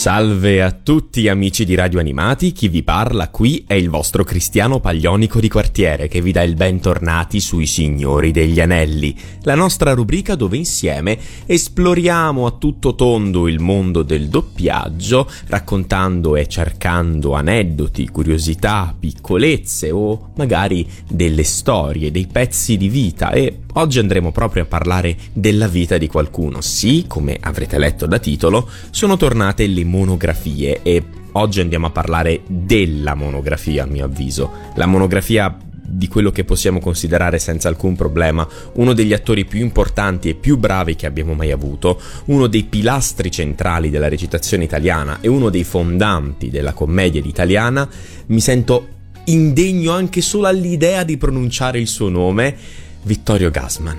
Salve a tutti amici di Radio Animati, chi vi parla qui è il vostro Cristiano Paglionico di quartiere che vi dà il bentornati sui Signori degli Anelli, la nostra rubrica dove insieme esploriamo a tutto tondo il mondo del doppiaggio, raccontando e cercando aneddoti, curiosità, piccolezze o magari delle storie, dei pezzi di vita e oggi andremo proprio a parlare della vita di qualcuno. Sì, come avrete letto da titolo, sono tornate le monografie e oggi andiamo a parlare della monografia a mio avviso. La monografia di quello che possiamo considerare senza alcun problema uno degli attori più importanti e più bravi che abbiamo mai avuto, uno dei pilastri centrali della recitazione italiana e uno dei fondanti della commedia italiana, mi sento indegno anche solo all'idea di pronunciare il suo nome, Vittorio Gassman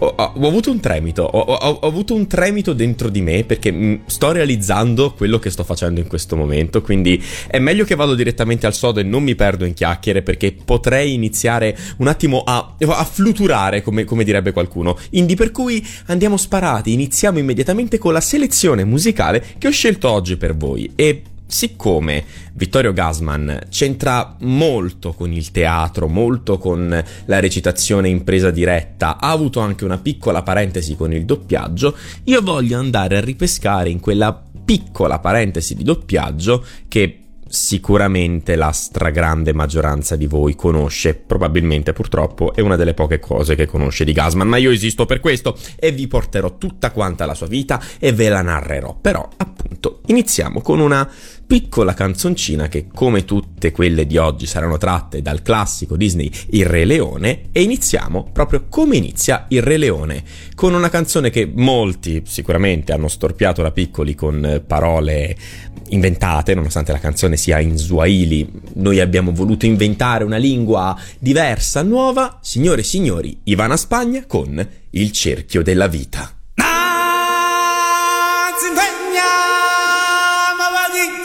ho, ho, avuto un tremito, ho, ho, avuto un tremito dentro di me perché mm, sto realizzando quello che sto facendo in questo momento, quindi è meglio che vado direttamente al sodo e non mi perdo in chiacchiere perché potrei iniziare un attimo a, a fluturare, come, come direbbe qualcuno. Indi per cui andiamo sparati, iniziamo immediatamente con la selezione musicale che ho scelto oggi per voi e siccome Vittorio Gassman c'entra molto con il teatro, molto con la recitazione in presa diretta, ha avuto anche una piccola parentesi con il doppiaggio, io voglio andare a ripescare in quella piccola parentesi di doppiaggio che sicuramente la stragrande maggioranza di voi conosce, probabilmente purtroppo è una delle poche cose che conosce di Gasman, ma io esisto per questo e vi porterò tutta quanta la sua vita e ve la narrerò. Però, appunto, iniziamo con una piccola canzoncina che, come tutte quelle di oggi, saranno tratte dal classico Disney Il Re Leone e iniziamo proprio come inizia Il Re Leone, con una canzone che molti sicuramente hanno storpiato da piccoli con parole inventate, nonostante la canzone sia in Swahili. Noi abbiamo voluto inventare una lingua diversa, nuova. Signore e signori, Ivana Spagna con Il cerchio della vita.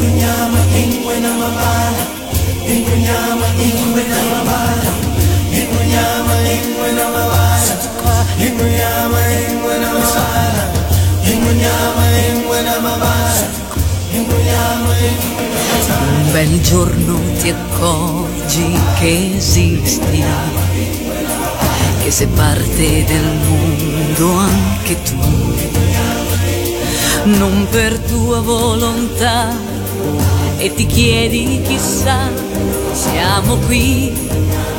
Yeah. Un bel giorno ti accorgi che esisti, che sei parte del mondo anche tu, non per tua volontà e ti chiedi chissà, siamo qui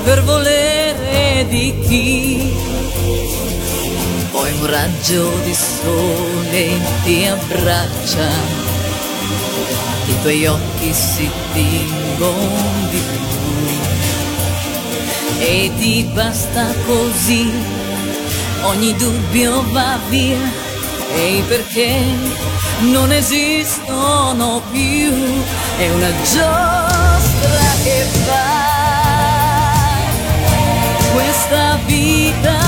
per volere di chi. Poi un raggio di sole ti abbraccia, i tuoi occhi si tingono di più e ti basta così, ogni dubbio va via e perché non esistono più, è una giostra che fa questa vita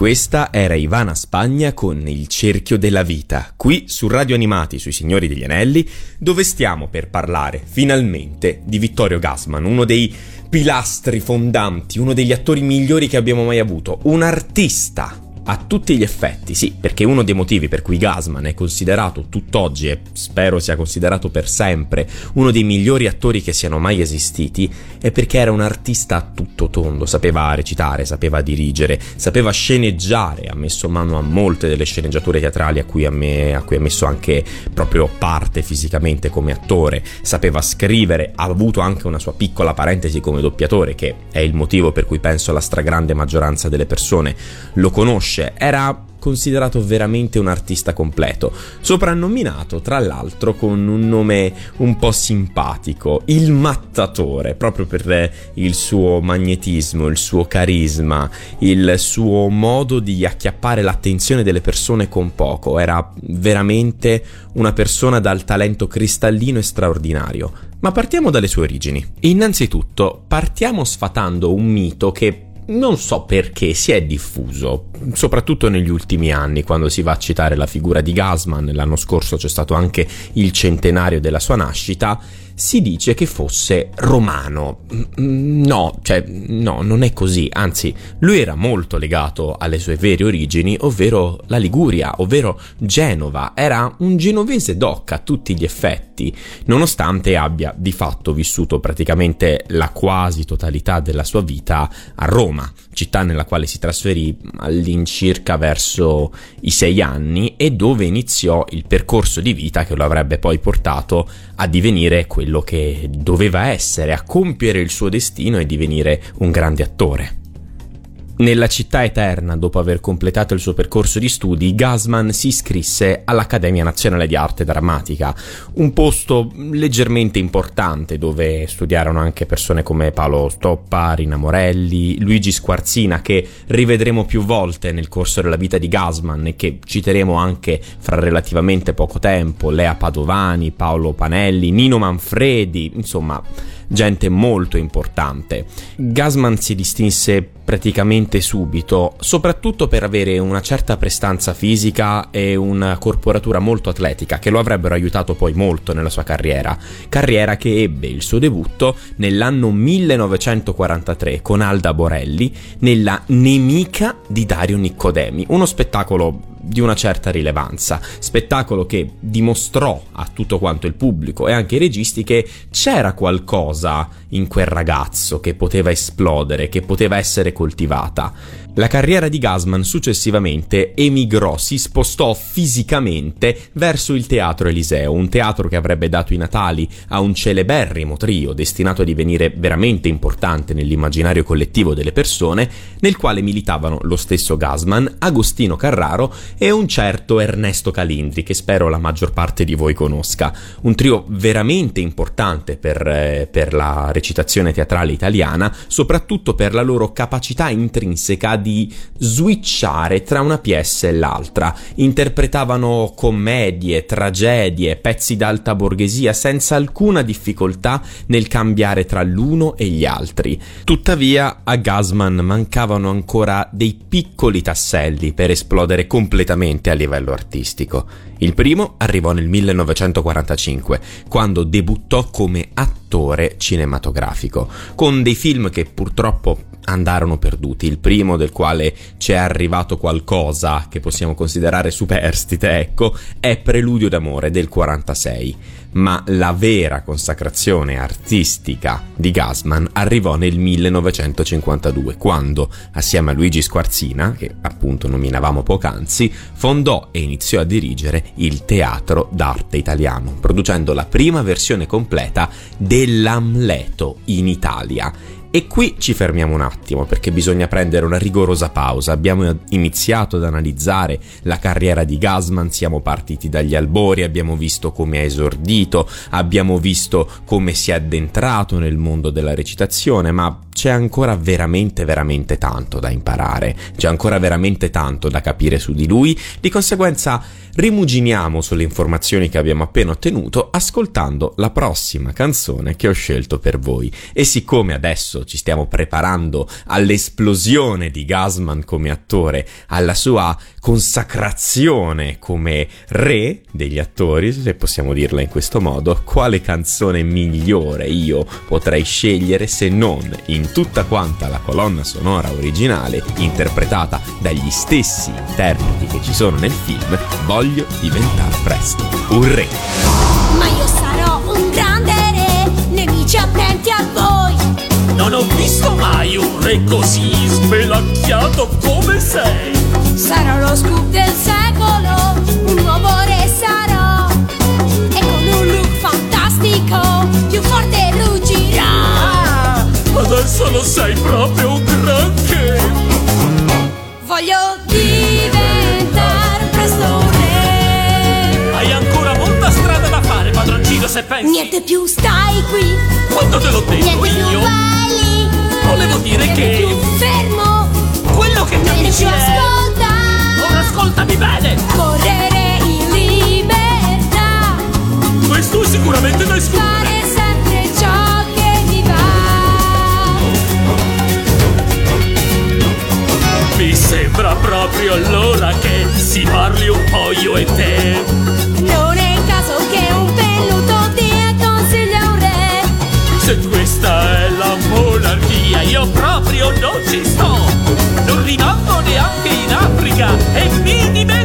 questa era Ivana Spagna con Il cerchio della vita, qui su Radio Animati sui Signori degli Anelli, dove stiamo per parlare finalmente di Vittorio Gassman, uno dei pilastri fondanti, uno degli attori migliori che abbiamo mai avuto, un artista a tutti gli effetti, sì, perché uno dei motivi per cui Gasman è considerato tutt'oggi e spero sia considerato per sempre uno dei migliori attori che siano mai esistiti è perché era un artista a tutto tondo, sapeva recitare, sapeva dirigere, sapeva sceneggiare, ha messo mano a molte delle sceneggiature teatrali a cui, me, a cui ha messo anche proprio parte fisicamente come attore, sapeva scrivere, ha avuto anche una sua piccola parentesi come doppiatore che è il motivo per cui penso la stragrande maggioranza delle persone lo conosce conosce, era considerato veramente un artista completo, soprannominato tra l'altro con un nome un po' simpatico, il mattatore, proprio per il suo magnetismo, il suo carisma, il suo modo di acchiappare l'attenzione delle persone con poco, era veramente una persona dal talento cristallino e straordinario. Ma partiamo dalle sue origini. Innanzitutto, partiamo sfatando un mito che non so perché si è diffuso, soprattutto negli ultimi anni, quando si va a citare la figura di Gasman, l'anno scorso c'è stato anche il centenario della sua nascita, si dice che fosse romano. Mm, no, cioè, no, non è così. Anzi, lui era molto legato alle sue vere origini, ovvero la Liguria, ovvero Genova. Era un genovese doc a tutti gli effetti, nonostante abbia di fatto vissuto praticamente la quasi totalità della sua vita a Roma, città nella quale si trasferì all'incirca verso i sei anni e dove iniziò il percorso di vita che lo avrebbe poi portato a divenire quello che doveva essere, a compiere il suo destino e divenire un grande attore. Nella città eterna, dopo aver completato il suo percorso di studi, Gasman si iscrisse all'Accademia Nazionale di Arte Drammatica, un posto leggermente importante dove studiarono anche persone come Paolo Stoppa, Rina Morelli, Luigi Squarzina, che rivedremo più volte nel corso della vita di Gasman e che citeremo anche fra relativamente poco tempo, Lea Padovani, Paolo Panelli, Nino Manfredi, insomma gente molto importante. Gasman si distinse praticamente subito, soprattutto per avere una certa prestanza fisica e una corporatura molto atletica che lo avrebbero aiutato poi molto nella sua carriera, carriera che ebbe il suo debutto nell'anno 1943 con Alda Borelli nella Nemica di Dario Niccodemi, uno spettacolo di una certa rilevanza, spettacolo che dimostrò a tutto quanto il pubblico e anche ai registi che c'era qualcosa in quel ragazzo che poteva esplodere, che poteva essere coltivata. La carriera di Gasman successivamente emigrò, si spostò fisicamente verso il Teatro Eliseo, un teatro che avrebbe dato i natali a un celeberrimo trio destinato a divenire veramente importante nell'immaginario collettivo delle persone, nel quale militavano lo stesso Gasman, Agostino Carraro e un certo Ernesto Calindri, che spero la maggior parte di voi conosca. Un trio veramente importante per, eh, per la recitazione teatrale italiana, soprattutto per la loro capacità intrinseca di switchare tra una pièce e l'altra. Interpretavano commedie, tragedie, pezzi d'alta borghesia senza alcuna difficoltà nel cambiare tra l'uno e gli altri. Tuttavia a Gasman mancavano ancora dei piccoli tasselli per esplodere completamente a livello artistico. Il primo arrivò nel 1945, quando debuttò come attore cinematografico, con dei film che purtroppo andarono perduti. Il primo del quale ci è arrivato qualcosa che possiamo considerare superstite, ecco, è Preludio d'amore del 46 ma la vera consacrazione artistica di Gasman arrivò nel 1952, quando, assieme a Luigi Squarzina, che appunto nominavamo poc'anzi, fondò e iniziò a dirigere il Teatro d'Arte Italiano, producendo la prima versione completa dell'Amleto in Italia e qui ci fermiamo un attimo perché bisogna prendere una rigorosa pausa. Abbiamo iniziato ad analizzare la carriera di Gasman, siamo partiti dagli albori, abbiamo visto come ha esordito, abbiamo visto come si è addentrato nel mondo della recitazione, ma c'è ancora veramente veramente tanto da imparare, c'è ancora veramente tanto da capire su di lui, di conseguenza rimuginiamo sulle informazioni che abbiamo appena ottenuto ascoltando la prossima canzone che ho scelto per voi. E siccome adesso ci stiamo preparando all'esplosione di Gasman come attore, alla sua consacrazione come re degli attori, se possiamo dirla in questo modo, quale canzone migliore io potrei scegliere se non in tutta quanta la colonna sonora originale interpretata dagli stessi interpreti che ci sono nel film, voglio diventare presto un re. Ma io sarò un grande re, nemici attenti a voi. Non ho visto mai un re così spelacchiato come sei. Sarò lo scoop del secolo, un nuovo re sarò. E con un look fantastico, più forte ruggirò. Ah, adesso lo sei proprio un granché. Voglio diventare padroncino, se pensi. Niente più stai qui, Quando te l'ho detto niente più io, vai lì. volevo dire Niente che più fermo, quello che niente capisci più ascolta. Ora ascoltami bene, Correre in libertà, questo è sicuramente da escludere. fare sempre ciò che mi va. Mi sembra proprio allora che si parli un po' io e te. Non ci sto. Non rimango neanche in Africa e mi dimetterò.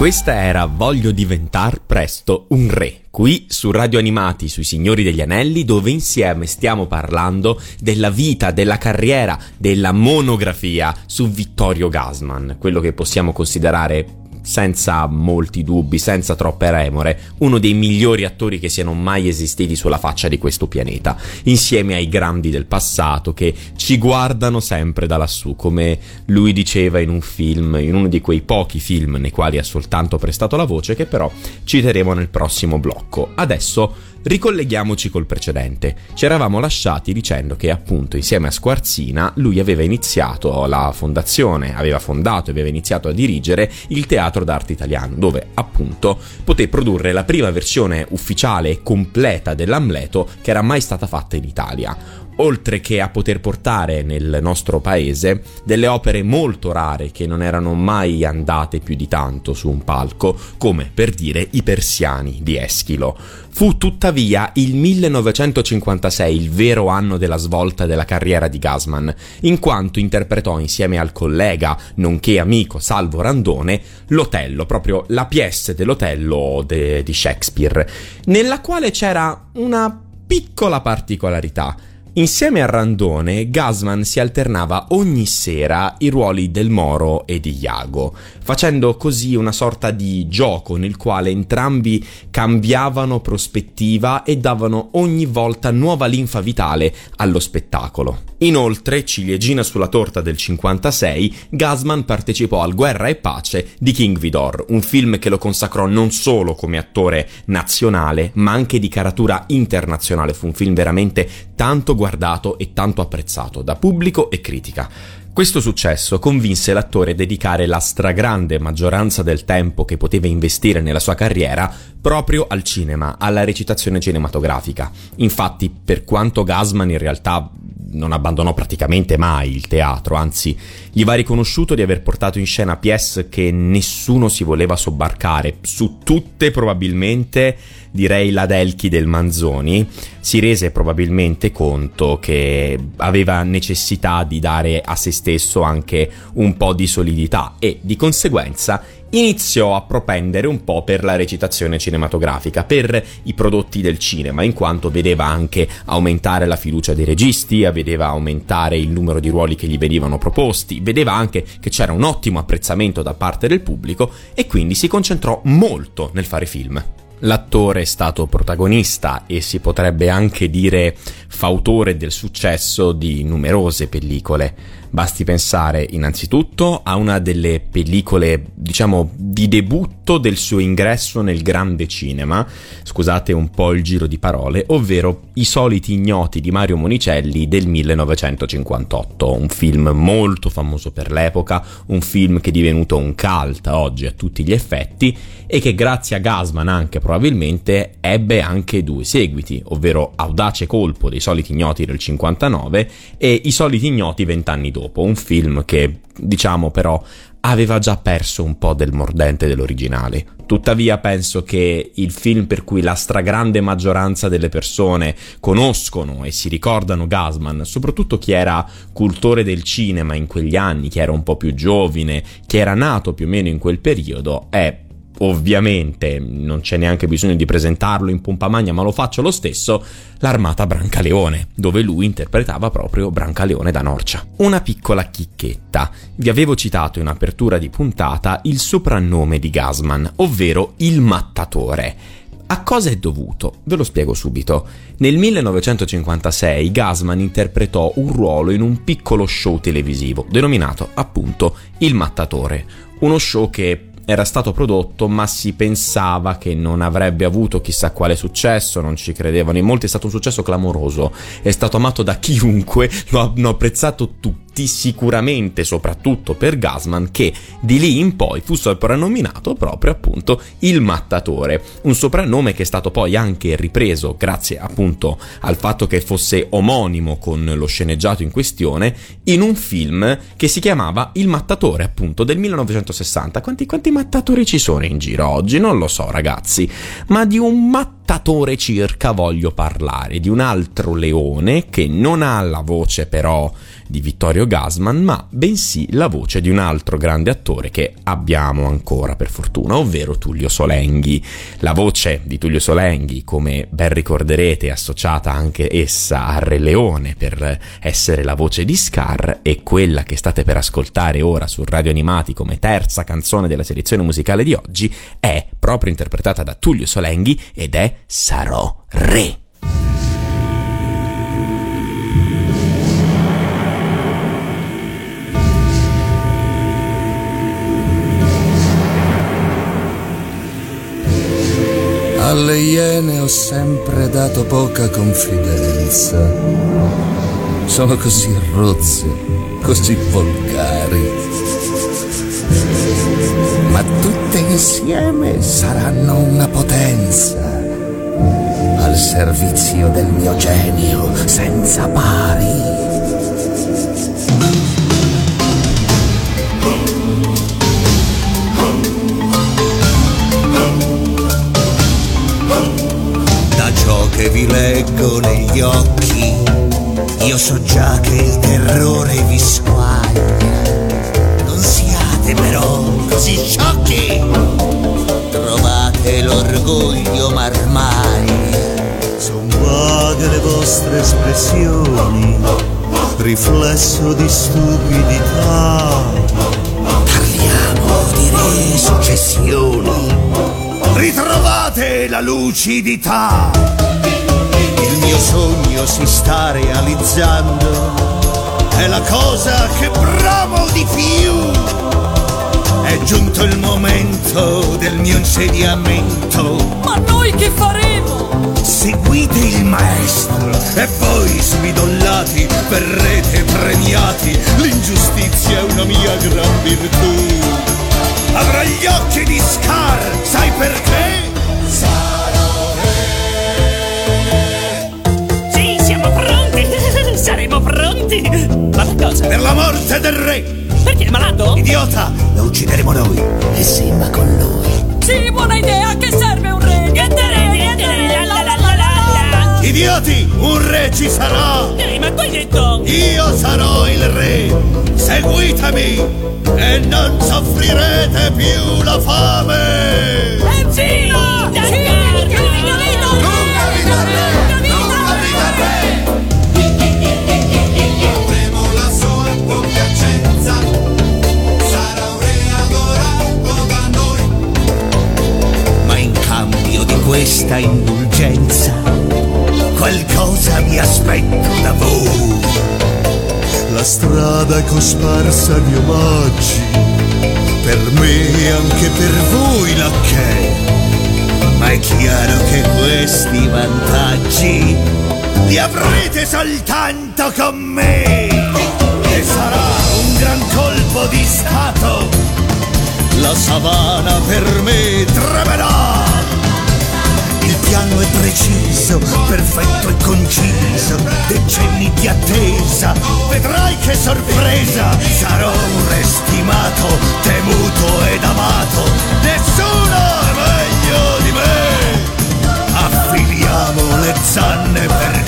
Questa era Voglio diventar presto un re, qui su Radio Animati sui Signori degli Anelli, dove insieme stiamo parlando della vita, della carriera, della monografia su Vittorio Gasman, quello che possiamo considerare senza molti dubbi, senza troppe remore, uno dei migliori attori che siano mai esistiti sulla faccia di questo pianeta, insieme ai grandi del passato che ci guardano sempre da lassù, come lui diceva in un film, in uno di quei pochi film nei quali ha soltanto prestato la voce, che però citeremo nel prossimo blocco. Adesso ricolleghiamoci col precedente. Ci eravamo lasciati dicendo che appunto insieme a Squarzina lui aveva iniziato la fondazione, aveva fondato e aveva iniziato a dirigere il Teatro d'Arte Italiano, dove appunto poté produrre la prima versione ufficiale e completa dell'Amleto che era mai stata fatta in Italia oltre che a poter portare nel nostro paese delle opere molto rare che non erano mai andate più di tanto su un palco, come per dire i Persiani di Eschilo. Fu tuttavia il 1956 il vero anno della svolta della carriera di Gasman, in quanto interpretò insieme al collega, nonché amico Salvo Randone, l'Otello, proprio la pièce dell'Otello de- di Shakespeare, nella quale c'era una piccola particolarità. Insieme a Randone, Gasman si alternava ogni sera i ruoli del Moro e di Iago, facendo così una sorta di gioco nel quale entrambi cambiavano prospettiva e davano ogni volta nuova linfa vitale allo spettacolo. Inoltre, ciliegina sulla torta del 56, Gasman partecipò al Guerra e Pace di King Vidor, un film che lo consacrò non solo come attore nazionale, ma anche di caratura internazionale. Fu un film veramente tanto guardato e tanto apprezzato da pubblico e critica. Questo successo convinse l'attore a dedicare la stragrande maggioranza del tempo che poteva investire nella sua carriera proprio al cinema, alla recitazione cinematografica. Infatti, per quanto Gasman in realtà non abbandonò praticamente mai il teatro, anzi gli va riconosciuto di aver portato in scena pièce che nessuno si voleva sobbarcare, su tutte probabilmente direi la Delchi del Manzoni, si rese probabilmente conto che aveva necessità di dare a se stesso anche un po' di solidità e di conseguenza iniziò a propendere un po' per la recitazione cinematografica, per i prodotti del cinema, in quanto vedeva anche aumentare la fiducia dei registi, vedeva aumentare il numero di ruoli che gli venivano proposti, vedeva anche che c'era un ottimo apprezzamento da parte del pubblico e quindi si concentrò molto nel fare film. L'attore è stato protagonista e si potrebbe anche dire fautore del successo di numerose pellicole. Basti pensare innanzitutto a una delle pellicole, diciamo, di debutto del suo ingresso nel grande cinema, scusate un po' il giro di parole, ovvero I soliti ignoti di Mario Monicelli del 1958, un film molto famoso per l'epoca, un film che è divenuto un cult oggi a tutti gli effetti e che grazie a Gasman anche probabilmente ebbe anche due seguiti, ovvero Audace colpo dei soliti ignoti del 59 e I soliti ignoti vent'anni dopo, un film che, diciamo però, aveva già perso un po' del mordente dell'originale. Tuttavia penso che il film per cui la stragrande maggioranza delle persone conoscono e si ricordano Gasman, soprattutto chi era cultore del cinema in quegli anni, chi era un po' più giovane, chi era nato più o meno in quel periodo, è ovviamente non c'è neanche bisogno di presentarlo in pompa magna, ma lo faccio lo stesso, l'armata Brancaleone, dove lui interpretava proprio Brancaleone da Norcia. Una piccola chicchetta. Vi avevo citato in apertura di puntata il soprannome di Gasman, ovvero il mattatore. A cosa è dovuto? Ve lo spiego subito. Nel 1956 Gasman interpretò un ruolo in un piccolo show televisivo, denominato appunto Il Mattatore, uno show che era stato prodotto, ma si pensava che non avrebbe avuto chissà quale successo, non ci credevano. In molti, è stato un successo clamoroso, è stato amato da chiunque, lo hanno apprezzato tutti tutti sicuramente, soprattutto per Gasman, che di lì in poi fu soprannominato proprio appunto il mattatore, un soprannome che è stato poi anche ripreso grazie appunto al fatto che fosse omonimo con lo sceneggiato in questione in un film che si chiamava Il mattatore appunto del 1960. Quanti, quanti mattatori ci sono in giro oggi? Non lo so ragazzi, ma di un mattatore circa voglio parlare, di un altro leone che non ha la voce però di Vittorio Gasman, ma bensì la voce di un altro grande attore che abbiamo ancora per fortuna, ovvero Tullio Solenghi. La voce di Tullio Solenghi, come ben ricorderete, è associata anche essa a Re Leone per essere la voce di Scar e quella che state per ascoltare ora su Radio Animati come terza canzone della selezione musicale di oggi è proprio interpretata da Tullio Solenghi ed è Sarò Re. Alle iene ho sempre dato poca confidenza. Sono così rozze, così volgari. Ma tutte insieme saranno una potenza al servizio del mio genio senza pari. che vi leggo negli occhi, io so già che il terrore vi squaglia. Non siate però così sciocchi, trovate l'orgoglio marmai. Son vaghe le vostre espressioni, riflesso di stupidità. Parliamo di resuccessioni, ritrovate la lucidità mio sogno si sta realizzando, è la cosa che bramo di più. È giunto il momento del mio insediamento. Ma noi che faremo? Seguite il maestro e poi smidollati verrete premiati. L'ingiustizia è una mia gran virtù. Avrà gli occhi di Scar, sai perché? Sì, siamo pronti! Saremo pronti! Ma per cosa? Per la morte del re! Perché è malato? Idiota! Lo uccideremo noi e Simba con lui. Sì, buona idea, che serve Idioti! Un re ci sarà! Ehi, ma tu hai detto... Io sarò il re! Seguitemi! E non soffrirete più la fame! Sì! Dai, Sì, cambio di questa indulgenza, qualcosa mi aspetto da voi. La strada è cosparsa di omaggi, per me e anche per voi lacchè. Ma è chiaro che questi vantaggi li avrete soltanto con me. E sarà un gran colpo di stato la savana per me tremerà. È preciso, perfetto e conciso, decenni di attesa, vedrai che sorpresa, sarò un re temuto ed amato, nessuno è meglio di me. Affiliamo le zanne perché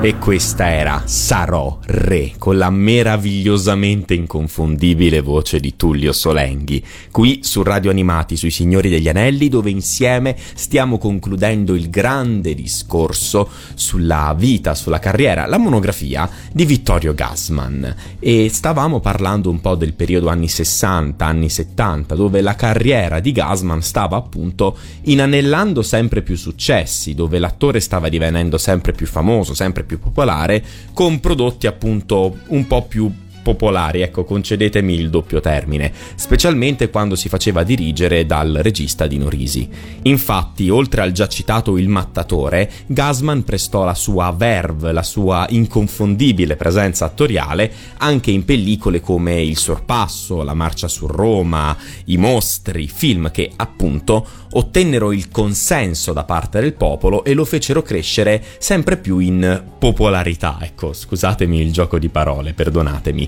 E questa era Sarò Re, con la meravigliosamente inconfondibile voce di Tullio Solenghi, qui su Radio Animati sui Signori degli Anelli, dove insieme stiamo concludendo il grande discorso sulla vita, sulla carriera, la monografia di Vittorio Gassman. E stavamo parlando un po' del periodo anni 60, anni 70, dove la carriera di Gassman stava appunto inanellando sempre più successi, dove l'attore stava divenendo sempre più famoso, sempre più popolare, con prodotti appunto un po' più popolari, ecco, concedetemi il doppio termine, specialmente quando si faceva dirigere dal regista Dino Risi. Infatti, oltre al già citato Il Mattatore, Gasman prestò la sua verve, la sua inconfondibile presenza attoriale anche in pellicole come Il Sorpasso, La Marcia su Roma, I Mostri, film che appunto ottennero il consenso da parte del popolo e lo fecero crescere sempre più in popolarità. Ecco, scusatemi il gioco di parole, perdonatemi.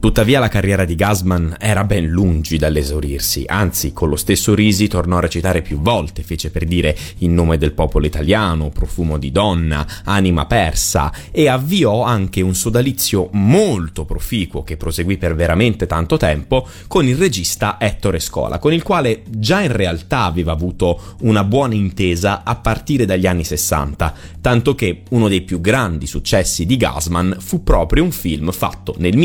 Tuttavia la carriera di Gasman era ben lungi dall'esaurirsi, anzi con lo stesso Risi tornò a recitare più volte, fece per dire In nome del popolo italiano, Profumo di donna, Anima persa e avviò anche un sodalizio molto proficuo che proseguì per veramente tanto tempo con il regista Ettore Scola, con il quale già in realtà aveva avuto una buona intesa a partire dagli anni 60, tanto che uno dei più grandi successi di Gasman fu proprio un film fatto nel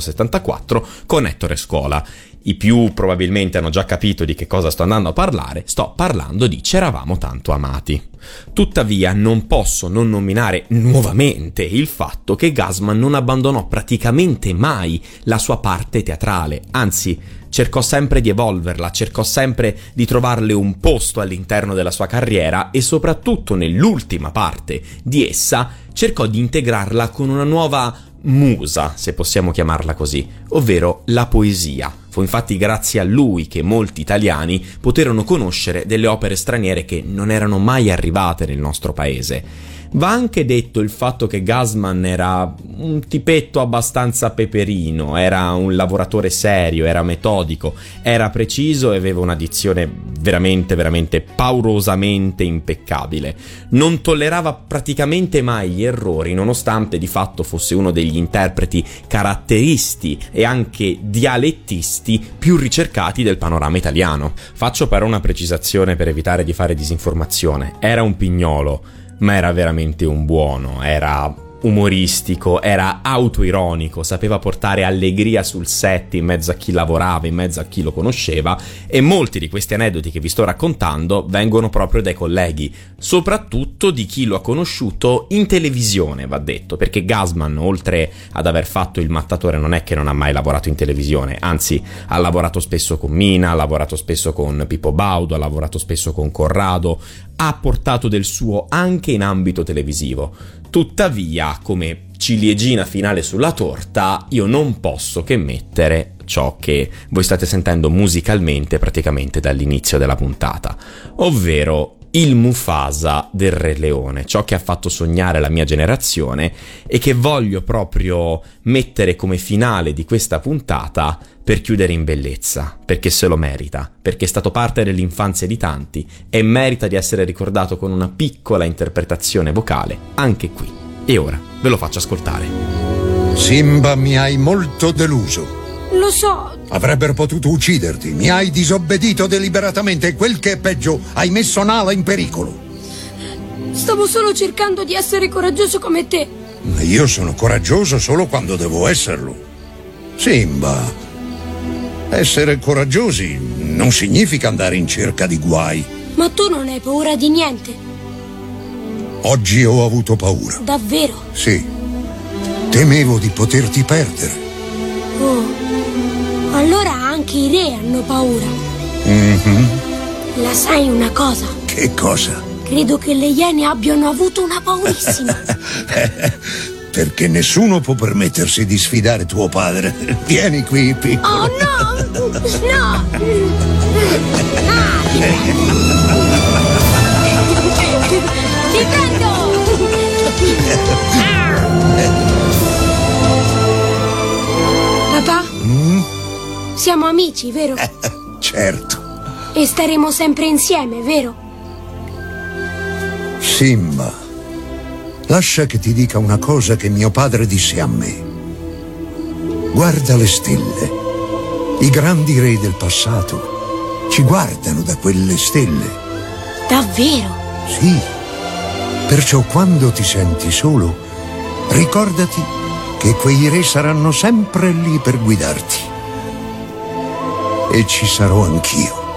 1974 con Ettore Scola. I più probabilmente hanno già capito di che cosa sto andando a parlare, sto parlando di C'eravamo tanto amati. Tuttavia non posso non nominare nuovamente il fatto che Gasman non abbandonò praticamente mai la sua parte teatrale, anzi cercò sempre di evolverla, cercò sempre di trovarle un posto all'interno della sua carriera e soprattutto nell'ultima parte di essa cercò di integrarla con una nuova musa, se possiamo chiamarla così, ovvero la poesia. Fu infatti grazie a lui che molti italiani poterono conoscere delle opere straniere che non erano mai arrivate nel nostro paese. Va anche detto il fatto che Gasman era un tipetto abbastanza peperino, era un lavoratore serio, era metodico, era preciso e aveva una dizione veramente, veramente paurosamente impeccabile. Non tollerava praticamente mai gli errori, nonostante di fatto fosse uno degli interpreti caratteristi e anche dialettisti più ricercati del panorama italiano. Faccio però una precisazione per evitare di fare disinformazione. Era un pignolo ma era veramente un buono, era umoristico, era autoironico, sapeva portare allegria sul set in mezzo a chi lavorava, in mezzo a chi lo conosceva e molti di questi aneddoti che vi sto raccontando vengono proprio dai colleghi, soprattutto di chi lo ha conosciuto in televisione, va detto, perché Gasman, oltre ad aver fatto il mattatore, non è che non ha mai lavorato in televisione, anzi ha lavorato spesso con Mina, ha lavorato spesso con Pippo Baudo, ha lavorato spesso con Corrado, ha portato del suo anche in ambito televisivo. Tuttavia, come ciliegina finale sulla torta, io non posso che mettere ciò che voi state sentendo musicalmente praticamente dall'inizio della puntata, ovvero il Mufasa del Re Leone, ciò che ha fatto sognare la mia generazione e che voglio proprio mettere come finale di questa puntata per chiudere in bellezza, perché se lo merita, perché è stato parte dell'infanzia di tanti e merita di essere ricordato con una piccola interpretazione vocale anche qui. E ora ve lo faccio ascoltare. Simba, mi hai molto deluso. Lo so, Avrebbero potuto ucciderti. Mi hai disobbedito deliberatamente e quel che è peggio, hai messo Nala in pericolo. stavo solo cercando di essere coraggioso come te. Ma io sono coraggioso solo quando devo esserlo. Simba, essere coraggiosi non significa andare in cerca di guai. Ma tu non hai paura di niente, Oggi ho avuto paura. davvero. Sì. Temevo di poterti perdere. Allora anche i re hanno paura. Mhm. La sai una cosa? Che cosa? Credo che le iene abbiano avuto una paurissima. Perché nessuno può permettersi di sfidare tuo padre. Vieni qui, piccolo. Oh no! No! Ah, ti prendo! Ti prendo! Siamo amici, vero? Certo. E staremo sempre insieme, vero? Simba, lascia che ti dica una cosa che mio padre disse a me. Guarda le stelle. I grandi re del passato ci guardano da quelle stelle. Davvero? Sì. Perciò quando ti senti solo, ricordati che quei re saranno sempre lì per guidarti. E ci sarò anch'io.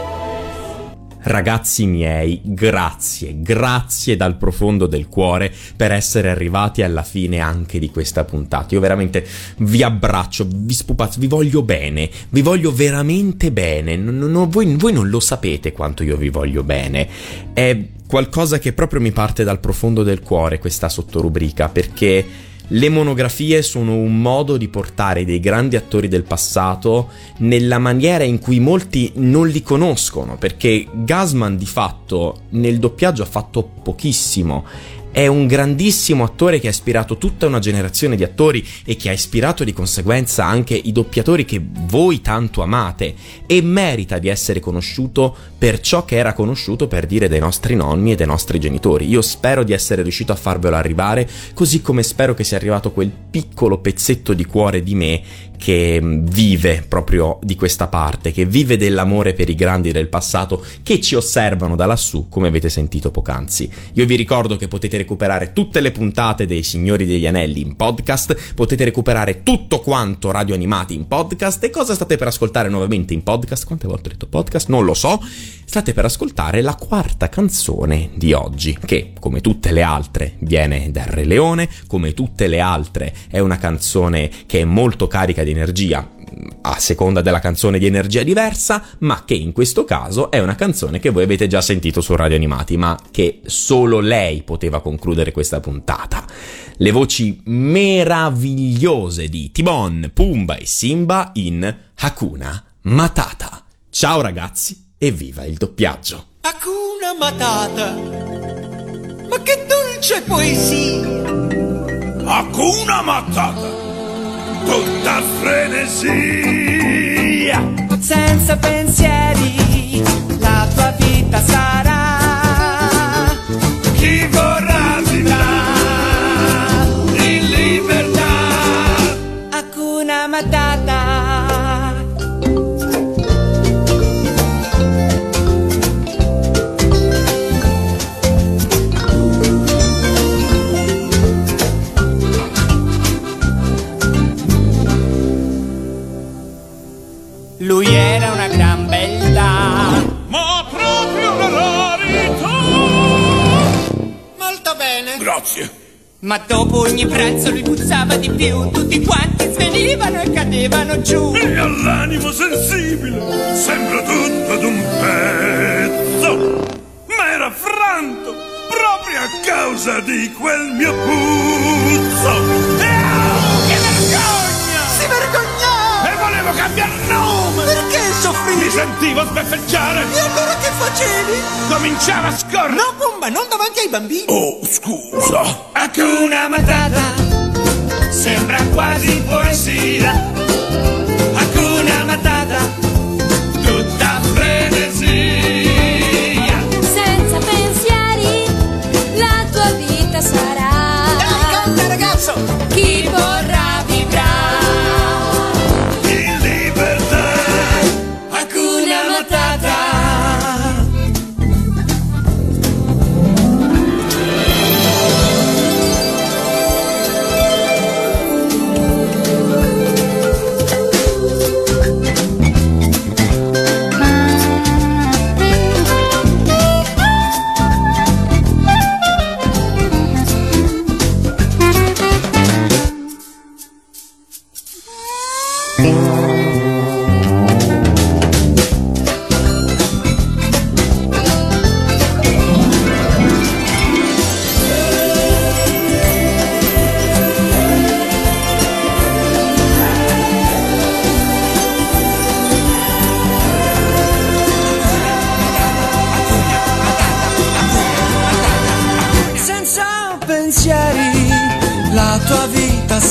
Ragazzi miei, grazie, grazie dal profondo del cuore per essere arrivati alla fine anche di questa puntata. Io veramente vi abbraccio, vi spupazzo, vi voglio bene, vi voglio veramente bene. Non- non- voi, voi non lo sapete quanto io vi voglio bene. È qualcosa che proprio mi parte dal profondo del cuore questa sottorubrica perché le monografie sono un modo di portare dei grandi attori del passato nella maniera in cui molti non li conoscono, perché Gasman di fatto nel doppiaggio ha fatto pochissimo. È un grandissimo attore che ha ispirato tutta una generazione di attori e che ha ispirato di conseguenza anche i doppiatori che voi tanto amate e merita di essere conosciuto per ciò che era conosciuto per dire dai nostri nonni e dai nostri genitori. Io spero di essere riuscito a farvelo arrivare, così come spero che sia arrivato quel piccolo pezzetto di cuore di me che mm, vive proprio di questa parte, che vive dell'amore per i grandi del passato che ci osservano da lassù, come avete sentito poc'anzi. Io vi ricordo che potete recuperare tutte le puntate dei Signori degli Anelli in podcast, potete recuperare tutto quanto Radio Animati in podcast e cosa state per ascoltare nuovamente in podcast? Quante volte ho detto podcast? Non lo so. State per ascoltare la quarta canzone di oggi, che come tutte le altre viene dal Re Leone, come tutte le altre è una canzone che è molto carica di energia, a seconda della canzone di energia diversa, ma che in questo caso è una canzone che voi avete già sentito su Radio Animati, ma che solo lei poteva concludere questa puntata. Le voci meravigliose di Timon, Pumba e Simba in Hakuna Matata. Ciao ragazzi e viva il doppiaggio! Hakuna Matata. Ma che dolce poesia! Hakuna Matata! Tutta frenesia! senza pensieri, la tua vita sarà. Più, tutti quanti svenivano e cadevano giù. E all'animo sensibile sembra tutto d'un pezzo. Ma era franto proprio a causa di quel mio puzzo. E oh, che vergogna! Si vergognava! E volevo cambiare nome! Perché Mi soffrivi? sentivo sbeffeggiare! E allora che facevi? Cominciava a scorrere! No, bomba, non davanti ai bambini. Oh, scusa! Hakuna Matata sembra quasi poesia.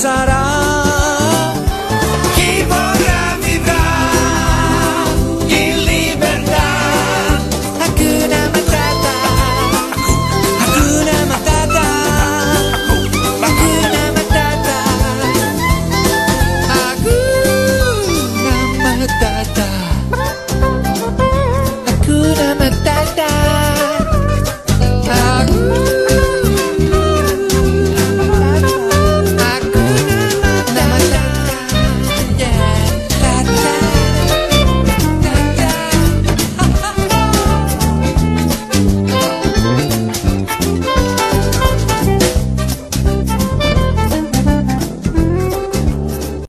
Senza